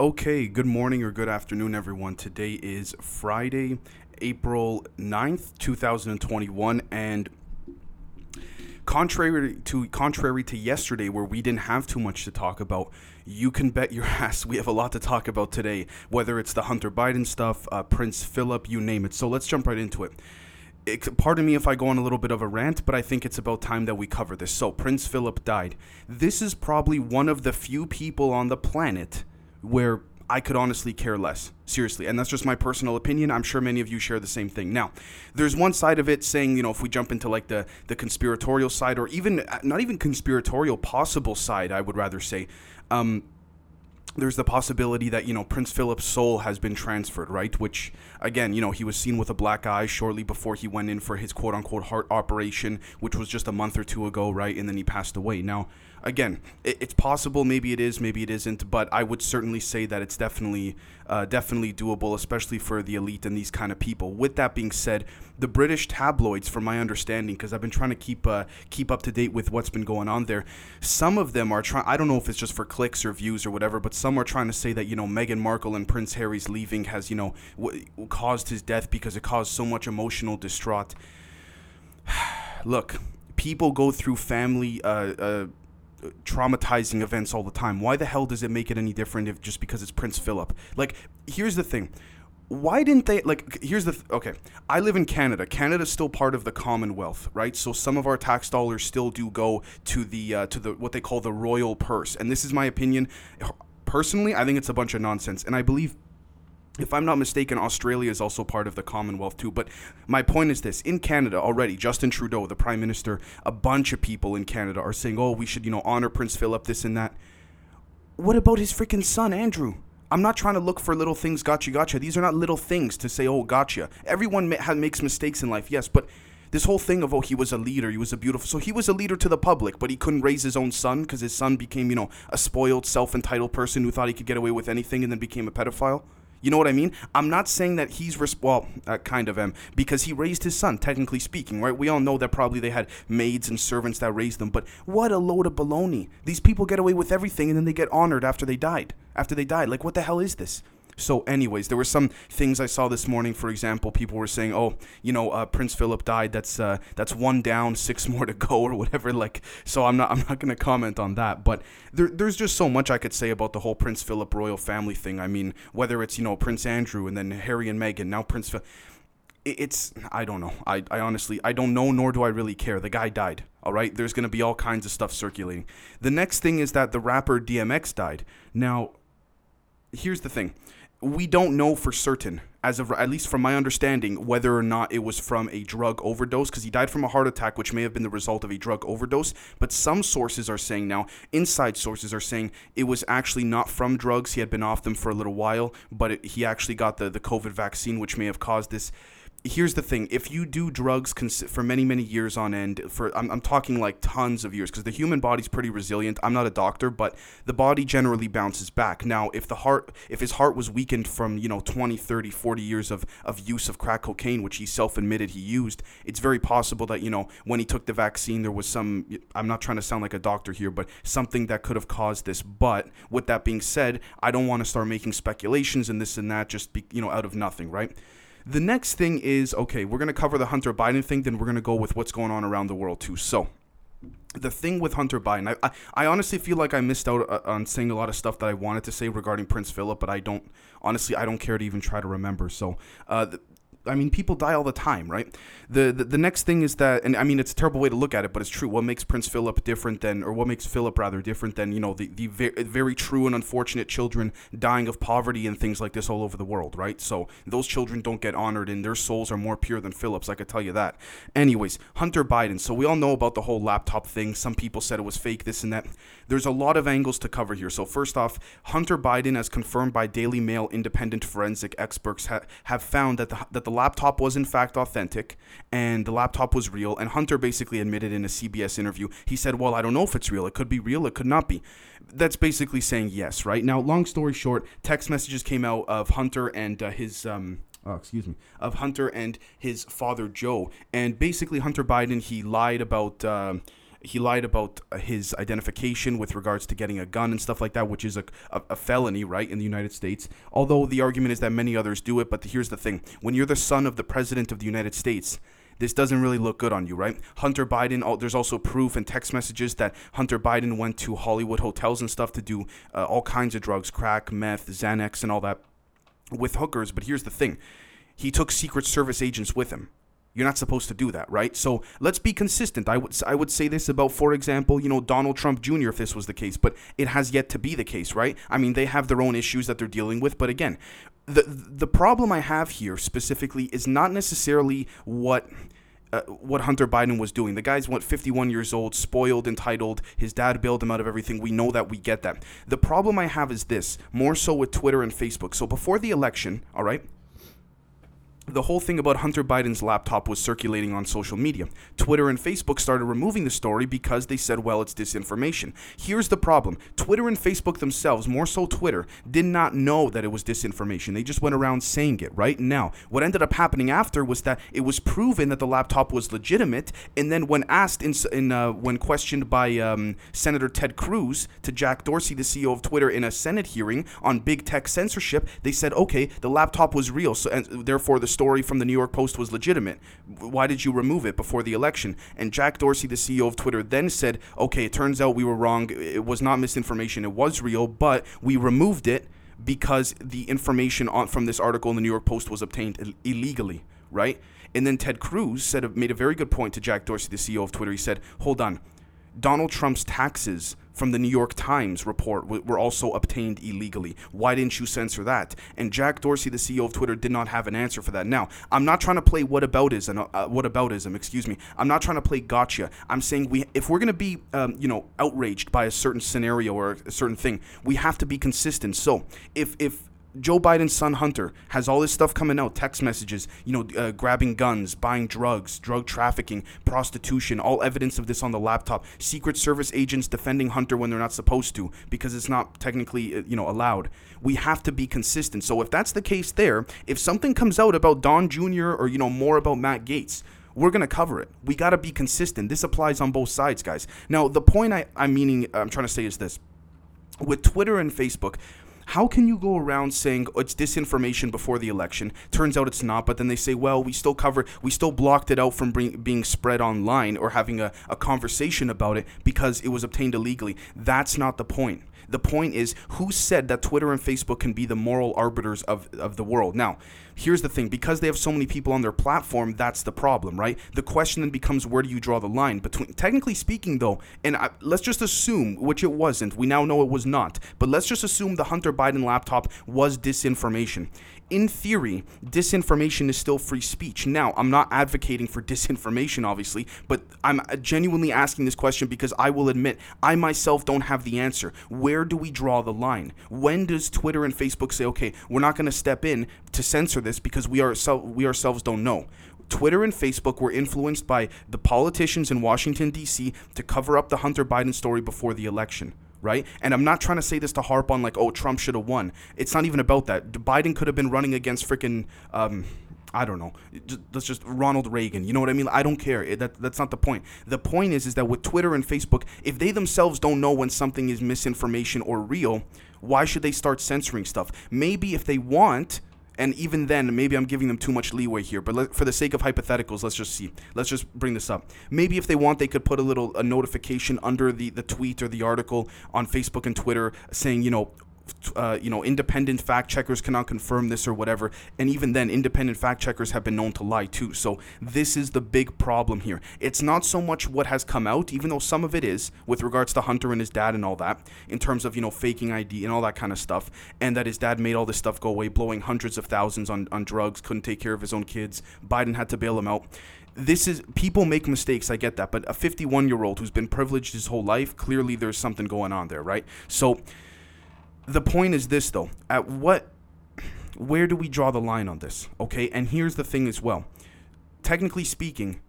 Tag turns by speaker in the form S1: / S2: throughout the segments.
S1: Okay, good morning or good afternoon, everyone. Today is Friday, April 9th, 2021, and contrary to contrary to yesterday where we didn't have too much to talk about you can bet your ass we have a lot to talk about today whether it's the hunter biden stuff uh, prince philip you name it so let's jump right into it. it pardon me if i go on a little bit of a rant but i think it's about time that we cover this so prince philip died this is probably one of the few people on the planet where I could honestly care less. Seriously. And that's just my personal opinion. I'm sure many of you share the same thing. Now, there's one side of it saying, you know, if we jump into like the, the conspiratorial side, or even uh, not even conspiratorial, possible side, I would rather say, um, there's the possibility that you know Prince Philip's soul has been transferred, right? Which again, you know, he was seen with a black eye shortly before he went in for his quote unquote heart operation, which was just a month or two ago, right? And then he passed away. Now, again, it, it's possible. Maybe it is. Maybe it isn't. But I would certainly say that it's definitely, uh, definitely doable, especially for the elite and these kind of people. With that being said, the British tabloids, from my understanding, because I've been trying to keep uh, keep up to date with what's been going on there. Some of them are trying. I don't know if it's just for clicks or views or whatever, but some are trying to say that you know Meghan Markle and Prince Harry's leaving has you know w- caused his death because it caused so much emotional distraught. Look, people go through family. Uh, uh, traumatizing events all the time. Why the hell does it make it any different if just because it's Prince Philip? Like, here's the thing. Why didn't they like here's the th- okay. I live in Canada. Canada's still part of the Commonwealth, right? So some of our tax dollars still do go to the uh, to the what they call the royal purse. And this is my opinion. Personally, I think it's a bunch of nonsense. And I believe if I'm not mistaken, Australia is also part of the Commonwealth too. But my point is this: in Canada already, Justin Trudeau, the Prime Minister, a bunch of people in Canada are saying, "Oh, we should, you know, honor Prince Philip, this and that." What about his freaking son, Andrew? I'm not trying to look for little things, gotcha, gotcha. These are not little things to say, "Oh, gotcha." Everyone ma- makes mistakes in life, yes, but this whole thing of oh he was a leader he was a beautiful so he was a leader to the public but he couldn't raise his own son because his son became you know a spoiled self-entitled person who thought he could get away with anything and then became a pedophile you know what I mean? I'm not saying that he's res- well, uh, kind of am because he raised his son, technically speaking, right? We all know that probably they had maids and servants that raised them, but what a load of baloney! These people get away with everything and then they get honored after they died. After they died, like what the hell is this? So, anyways, there were some things I saw this morning. For example, people were saying, "Oh, you know, uh, Prince Philip died. That's uh, that's one down, six more to go, or whatever." Like, so I'm not I'm not gonna comment on that. But there, there's just so much I could say about the whole Prince Philip royal family thing. I mean, whether it's you know Prince Andrew and then Harry and Meghan, now Prince Philip it's I don't know. I, I honestly I don't know nor do I really care. The guy died. All right, there's going to be all kinds of stuff circulating. The next thing is that the rapper DMX died. Now, here's the thing we don't know for certain, as of at least from my understanding, whether or not it was from a drug overdose, because he died from a heart attack, which may have been the result of a drug overdose. But some sources are saying now, inside sources are saying it was actually not from drugs. He had been off them for a little while, but it, he actually got the, the COVID vaccine, which may have caused this here's the thing. If you do drugs cons- for many many years on end for i'm, I'm talking like tons of years because the human body's pretty resilient. I'm not a doctor but the body generally bounces back. Now if the heart if his heart was weakened from you know 20 30 40 years of, of use of crack cocaine which he self-admitted he used it's very possible that you know when he took the vaccine there was some i'm not trying to sound like a doctor here but something that could have caused this. But with that being said i don't want to start making speculations and this and that just be you know out of nothing right the next thing is okay, we're going to cover the Hunter Biden thing, then we're going to go with what's going on around the world too. So, the thing with Hunter Biden, I, I, I, honestly feel like I missed out uh, on saying a lot of stuff that I wanted to say regarding Prince Philip, but I don't, honestly, I don't care to even try to remember. So, uh, the, I mean, people die all the time, right? The, the, the next thing is that, and I mean, it's a terrible way to look at it, but it's true. What makes Prince Philip different than, or what makes Philip rather different than, you know, the the very, very true and unfortunate children dying of poverty and things like this all over the world, right? So those children don't get honored, and their souls are more pure than Philip's. I could tell you that. Anyways, Hunter Biden. So we all know about the whole laptop thing. Some people said it was fake, this and that. There's a lot of angles to cover here. So first off, Hunter Biden, as confirmed by Daily Mail independent forensic experts, ha- have found that the that the laptop was in fact authentic and the laptop was real. And Hunter basically admitted in a CBS interview, he said, Well, I don't know if it's real. It could be real, it could not be. That's basically saying yes, right? Now, long story short, text messages came out of Hunter and uh, his. Um, oh, excuse me, of Hunter and his father Joe, and basically Hunter Biden he lied about. Uh, he lied about uh, his identification with regards to getting a gun and stuff like that, which is a, a, a, felony, right, in the United States. Although the argument is that many others do it, but here's the thing when you're the son of the president of the United States, this doesn't really look good on you, right? Hunter Biden, there's also proof and text messages that Hunter Biden went to Hollywood hotels and stuff to do uh, all kinds of drugs, crack, meth, Xanax, and all that with hookers. But here's the thing he took Secret Service agents with him. You're not supposed to do that, right? So let's be consistent. I would I would say this about, for example, you know Donald Trump Jr. if this was the case, but it has yet to be the case, right? I mean, they have their own issues that they're dealing with, but again, the the problem I have here specifically is not necessarily what. Uh, what Hunter Biden was doing. The guy's what 51 years old, spoiled, entitled. His dad bailed him out of everything. We know that. We get that. The problem I have is this, more so with Twitter and Facebook. So before the election, all right, the whole thing about Hunter Biden's laptop was circulating on social media. Twitter and Facebook started removing the story because they said, well, it's disinformation. Here's the problem Twitter and Facebook themselves, more so Twitter, did not know that it was disinformation. They just went around saying it, right? Now, what ended up happening after was that it was proven that the laptop was legitimate. And then, when asked, in, in uh, when questioned by um, Senator Ted Cruz to Jack Dorsey, the CEO of Twitter, in a Senate hearing on big tech censorship, they said, okay, the laptop was real. So, and therefore, the story from the New York Post was legitimate. Why did you remove it before the election? And Jack Dorsey, the CEO of Twitter, then said, okay, it turns out we were wrong. It was not misinformation, it was real, but we removed it because the information on, from this article in the New York Post was obtained Ill- illegally, right? And then Ted Cruz said made a very good point to Jack Dorsey, the CEO of Twitter. He said, "Hold on, Donald Trump's taxes from the New York Times report were also obtained illegally. Why didn't you censor that? And Jack Dorsey, the CEO of Twitter, did not have an answer for that. Now, I'm not trying to play whataboutism. Uh, whataboutism, excuse me. I'm not trying to play gotcha. I'm saying we, if we're going to be, um, you know, outraged by a certain scenario or a certain thing, we have to be consistent. So, if if Joe Biden's son Hunter has all this stuff coming out, text messages, you know, uh, grabbing guns, buying drugs, drug trafficking, prostitution, all evidence of this on the laptop. Secret Service agents defending Hunter when they're not supposed to because it's not technically, uh, you know, allowed. We have to be consistent. So if that's the case there, if something comes out about Don Jr. or, you know, more about Matt Gaetz, we're going to cover it. We got to be consistent. This applies on both sides, guys. Now, the point I, I'm meaning, I'm trying to say is this. With Twitter and Facebook, how can you go around saying oh, it's disinformation before the election? Turns out it's not, but then they say, well, we still cover, we still blocked it out from bring, being spread online or having a, a conversation about it because it was obtained illegally. That's not the point. The point is, who said that Twitter and Facebook can be the moral arbiters of, of the world? Now, here's the thing because they have so many people on their platform, that's the problem, right? The question then becomes where do you draw the line between, technically speaking, though, and I, let's just assume, which it wasn't, we now know it was not, but let's just assume the Hunter Biden laptop was disinformation in theory, disinformation is still free speech. Now, I'm not advocating for disinformation, obviously, but I'm genuinely asking this question because I will admit I myself don't have the answer. Where do we draw the line? When does Twitter and Facebook say, okay, we're not going to step in to censor this because we, are, we ourselves don't know? Twitter and Facebook were influenced by the politicians in Washington, D.C. to cover up the Hunter Biden story before the election right? And I'm not trying to say this to harp on like, oh, Trump should have won. It's not even about that. Biden could have been running against freaking. Um, I don't know. That's just Ronald Reagan. You know what I mean? I don't care. That that's not the point. The point is is that with Twitter and Facebook, if they themselves don't know when something is misinformation or real, why should they start censoring stuff? Maybe if they want, and even then, maybe I'm giving them too much leeway here. But let, for the sake of hypotheticals, let's just see. Let's just bring this up. Maybe if they want, they could put a little a notification under the the tweet or the article on Facebook and Twitter saying, you know, uh, you know, independent fact checkers cannot confirm this or whatever. And even then, independent fact checkers have been known to lie too. So this is the big problem here. It's not so much what has come out, even though some of it is with regards to Hunter and his dad and all that, in terms of, you know, faking ID and all that kind of stuff. And that his dad made all this stuff go away, blowing hundreds of thousands on, on drugs, couldn't take care of his own kids. Biden had to bail him out this is people make mistakes i get that but a 51 year old who's been privileged his whole life clearly there's something going on there right so the point is this though. At what where do we draw the line on this okay? And here's the thing as well. Technically speaking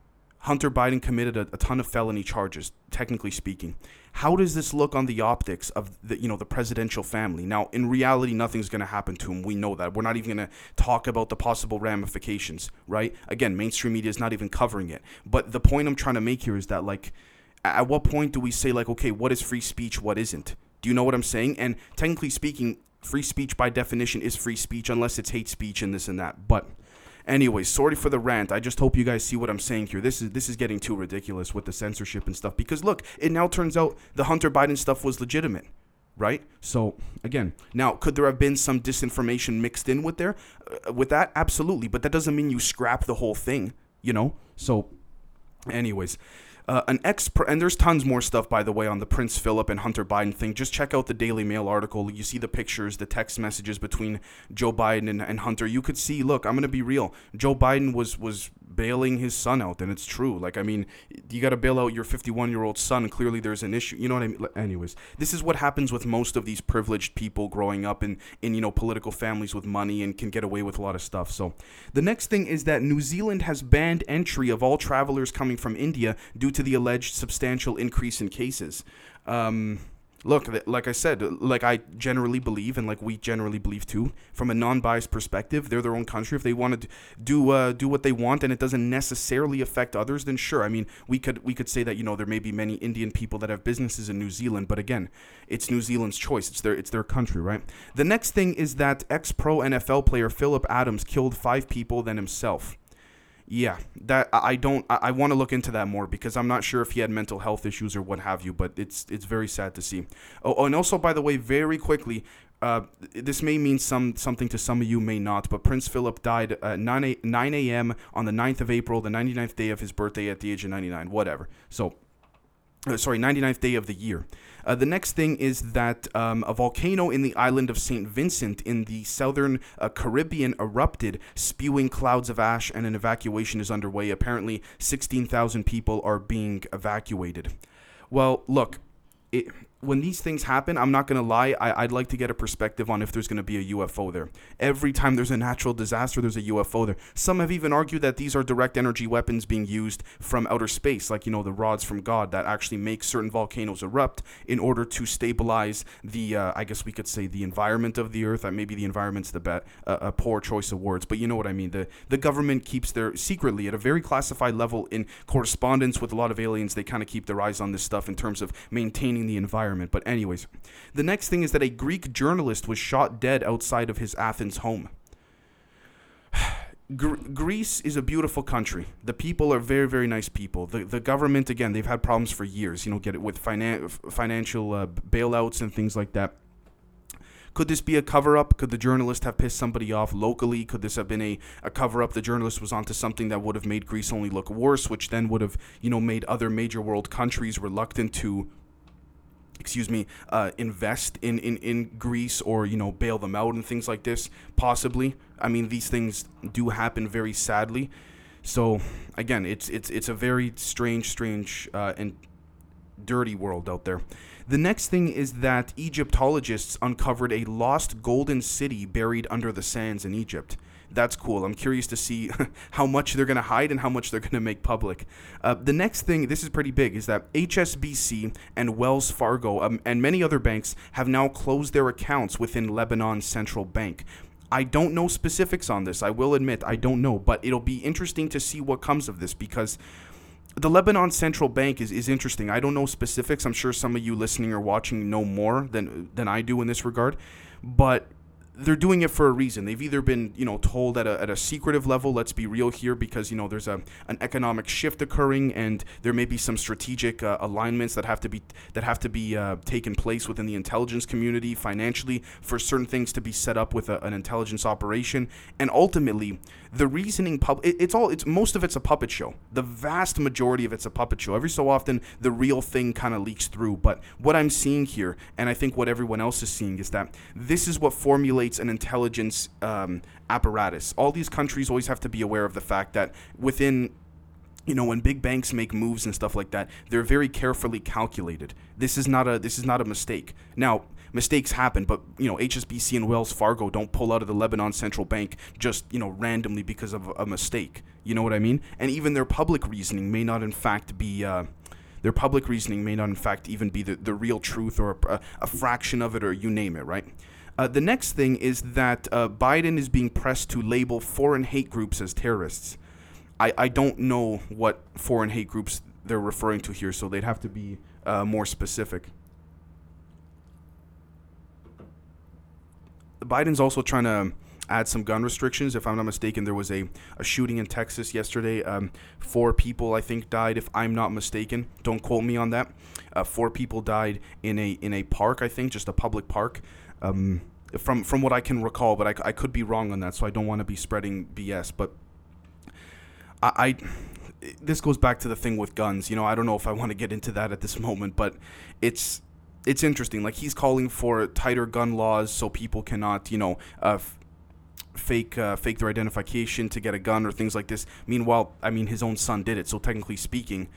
S1: hunter biden committed a, a, ton of felony charges technically speaking. How does this look on the optics of the you know the presidential family? Now in reality nothing's going to happen to him. We know that. We're not even going to talk about the possible ramifications right? Again mainstream media is not even covering it. But the point i'm trying to make here is that like at what point do we say like, okay, what is free speech, what isn't? Do you know what I'm saying? And technically speaking, free speech by definition is free speech unless it's hate speech and this and that. But anyways, sorry for the rant. I just hope you guys see what I'm saying here. This is this is getting too ridiculous with the censorship and stuff because look, it now turns out the Hunter Biden stuff was legitimate. Right? So again, now could there have been some disinformation mixed in with there? Uh, with that, absolutely, but that doesn't mean you scrap the whole thing, you know? So anyways, uh, an ex and there's tons more stuff by the way on the Prince Philip and Hunter Biden thing. Just check out the Daily Mail article. You see the pictures, the text messages between Joe Biden and, and Hunter. You could see. Look, I'm gonna be real. Joe Biden was was bailing his son out, and it's true. Like, I mean, you got to bail out your 51 year old son. Clearly, there's an issue. You know what I mean? Anyways, this is what happens with most of these privileged people growing up in, in, you know, political families with money and can get away with a lot of stuff. So, the next thing is that New Zealand has banned entry of all travelers coming from India due to the alleged substantial increase in cases. Um, look, like I said, like I generally believe, and like we generally believe too, from a non-biased perspective, they're their own country. If they want to do uh, do what they want, and it doesn't necessarily affect others, then sure. I mean, we could we could say that you know there may be many Indian people that have businesses in New Zealand, but again, it's New Zealand's choice. It's their it's their country, right? The next thing is that ex-pro NFL player Philip Adams killed five people than himself. Yeah, that I don't. I, I want to look into that more because I'm not sure if he had mental health issues or what have you. But it's it's very sad to see. Oh, oh and also by the way, very quickly, uh, this may mean some something to some of you, may not. But Prince Philip died at 9 a, 9 a.m. on the 9th of April, the 99th day of his birthday at the age of 99. Whatever. So, uh, sorry, 99th day of the year. Uh, the next thing is that um, a volcano in the island of St. Vincent in the southern uh, Caribbean erupted, spewing clouds of ash, and an evacuation is underway. Apparently, 16,000 people are being evacuated. Well, look, it, when these things happen, I'm not gonna lie, I, would like to get a perspective on if there's gonna be a UFO there. Every time there's a natural disaster, there's a UFO there. Some have even argued that these are direct energy weapons being used from outer space, like you know the rods from God that actually make certain volcanoes erupt in order to stabilize the, uh, I guess we could say the environment of the Earth. Uh, maybe the environment's the bet, uh, a poor choice of words, but you know what I mean. The the government keeps their secretly at a very classified level in correspondence with a lot of aliens. They kind of keep their eyes on this stuff in terms of maintaining the environment But, anyways, the next thing is that a Greek journalist was shot dead outside of his Athens home. Greece is a beautiful country. The people are very, very nice people. The, the government, again, they've had problems for years. You know, get it with finan- financial uh, bailouts and things like that. Could this be a cover up? Could the journalist have pissed somebody off locally? Could this have been a, a cover up? The journalist was onto something that would have made Greece only look worse, which then would have, you know, made other major world countries reluctant to excuse me, uh, invest in, in, in Greece or, you know, bail them out and things like this, possibly. I mean, these things do happen very sadly. So, again, it's, it's, it's a very strange, strange, uh, and dirty world out there. The next thing is that Egyptologists uncovered a lost golden city buried under the sands in Egypt that's cool. I'm curious to see how much they're going to hide and how much they're going to make public. Uh, the next thing, this is pretty big, is that HSBC and Wells Fargo um, and many other banks have now closed their accounts within Lebanon's central bank. I don't know specifics on this. I will admit I don't know, but it'll be interesting to see what comes of this because the Lebanon Central Bank is, is interesting. I don't know specifics. I'm sure some of you listening or watching know more than than I do in this regard. But they're doing it for a reason. They've either been, you know, told at a, at a secretive level, let's be real here, because, you know, there's a, an economic shift occurring and there may be some strategic uh, alignments that have to be, that have to be uh, taken place within the intelligence community financially for certain things to be set up with a, an intelligence operation. And ultimately, the reasoning, pub- it, it's all, it's most of it's a puppet show. The vast majority of it's a puppet show. Every so often, the real thing kind of leaks through. But what I'm seeing here, and I think what everyone else is seeing, is that this is what formulates an intelligence um, apparatus. All these countries always have to be aware of the fact that within you know when big banks make moves and stuff like that they're very carefully calculated. This is not a this is not a mistake. Now mistakes happen but you know HSBC and Wells Fargo don't pull out of the Lebanon Central Bank just you know randomly because of a mistake. You know what I mean? And even their public reasoning may not in fact be uh, their public reasoning may not in fact even be the, the real truth or a, a fraction of it or you name it right uh, the next thing is that uh, Biden is being pressed to label foreign hate groups as terrorists. I, I don't know what foreign hate groups they're referring to here, so they'd have to be uh, more specific. Biden's also trying to add some gun restrictions. If I'm not mistaken, there was a, a shooting in Texas yesterday. Um, four people, I think, died. If I'm not mistaken, don't quote me on that. Uh, four people died in a in a park. I think, just a public park. Um, from from what I can recall, but I, I could be wrong on that, so I don't want to be spreading BS. But I, I this goes back to the thing with guns. You know, I don't know if I want to get into that at this moment, but it's it's interesting. Like he's calling for tighter gun laws so people cannot, you know, uh, fake uh, fake their identification to get a gun or things like this. Meanwhile, I mean, his own son did it. So technically speaking,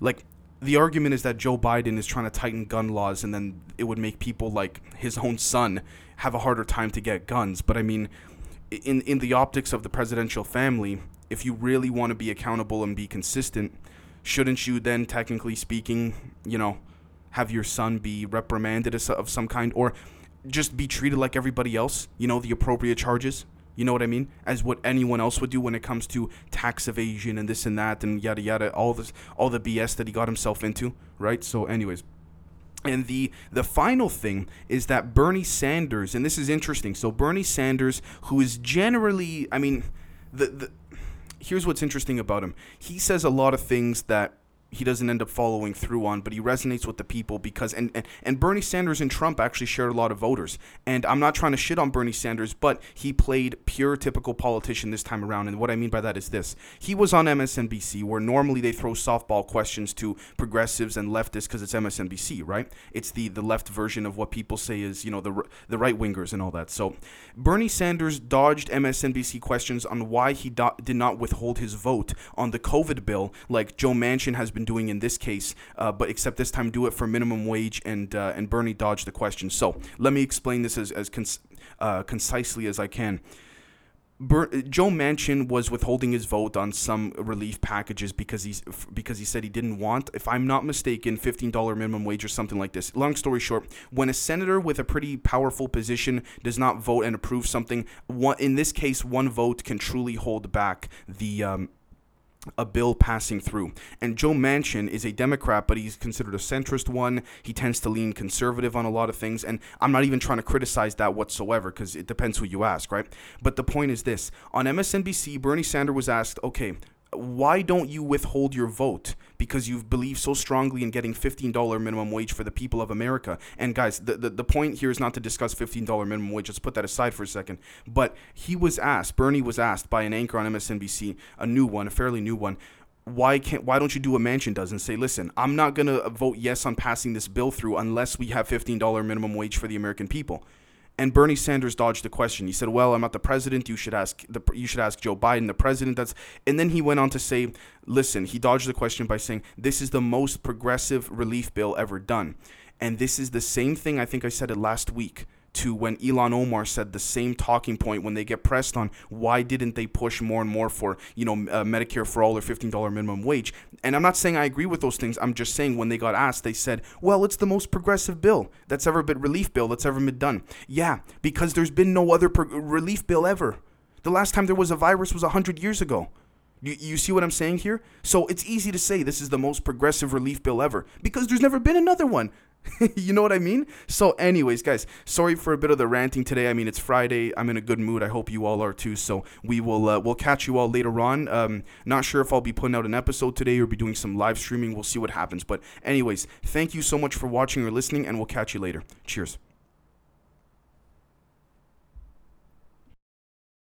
S1: like the argument is that Joe Biden is trying to tighten gun laws, and then it would make people like his own son have a harder time to get guns. But I mean, in in the optics of the presidential family, if you really want to be accountable and be consistent, shouldn't you then, technically speaking, you know, have your son be reprimanded of some kind or just be treated like everybody else? You know, the appropriate charges. You know what I mean? As what anyone else would do when it comes to tax evasion and this and that and yada yada, all this, all the BS that he got himself into, right? So, anyways, and the the final thing is that Bernie Sanders, and this is interesting. So Bernie Sanders, who is generally, I mean, the the here's what's interesting about him. He says a lot of things that he doesn't end up following through on, but he resonates with the people because and, and and Bernie Sanders and Trump actually shared a lot of voters. And I'm not trying to shit on Bernie Sanders, but he played pure typical politician this time around. And what I mean by that is this: he was on MSNBC, where normally they throw softball questions to progressives and leftists because it's MSNBC, right? It's the the left version of what people say is you know the the right wingers and all that. So Bernie Sanders dodged MSNBC questions on why he do- did not withhold his vote on the COVID bill, like Joe Manchin has been been doing in this case, uh, but except this time do it for minimum wage, and uh, and Bernie dodged the question. So let me explain this as as cons- uh, concisely as I can. Ber- Joe Manchin was withholding his vote on some relief packages because he's because he said he didn't want, if I'm not mistaken, fifteen dollar minimum wage or something like this. Long story short, when a senator with a pretty powerful position does not vote and approve something, one, in this case, one vote can truly hold back the um, a bill passing through. And Joe Manchin is a Democrat, but he's considered a centrist one. He tends to lean conservative on a lot of things. And I'm not even trying to criticize that whatsoever because it depends who you ask, right? But the point is this on MSNBC, Bernie Sanders was asked, okay, why don't you withhold your vote? Because you believe so strongly in getting $15 minimum wage for the people of America. And guys, the, the, the point here is not to discuss $15 minimum wage. Let's put that aside for a second. But he was asked, Bernie was asked by an anchor on MSNBC, a new one, a fairly new one, why can't why don't you do what Manchin does and say, listen, I'm not gonna vote yes on passing this bill through unless we have $15 minimum wage for the American people. And Bernie Sanders dodged the question. He said, "Well, I'm not the president. You should ask the you should ask Joe Biden, the president." That's and then he went on to say, "Listen, he dodged the question by saying this is the most progressive relief bill ever done." And this is the same thing I think I said it last week to when Ilhan Omar said the same talking point when they get pressed on why didn't they push more and more for you know uh, Medicare for all or $15 minimum wage? And I'm not saying I agree with those things. I'm just saying when they got asked they said well it's the most progressive bill that's ever been relief bill that's ever been done. Yeah because there's been no other pro- relief bill ever. The last time there was a virus was 100 years ago. You, you see what I'm saying here? So it's easy to say this is the most progressive relief bill ever because there's never been another one. you know what I mean? So, anyways, guys, sorry for a bit of the ranting today. I mean, it's Friday. I'm in a good mood. I hope you all are too. So we will uh, we'll catch you all later on. Um, not sure if I'll be putting out an episode today or be doing some live streaming. We'll see what happens. But anyways, thank you so much for watching or listening, and we'll catch you later. Cheers.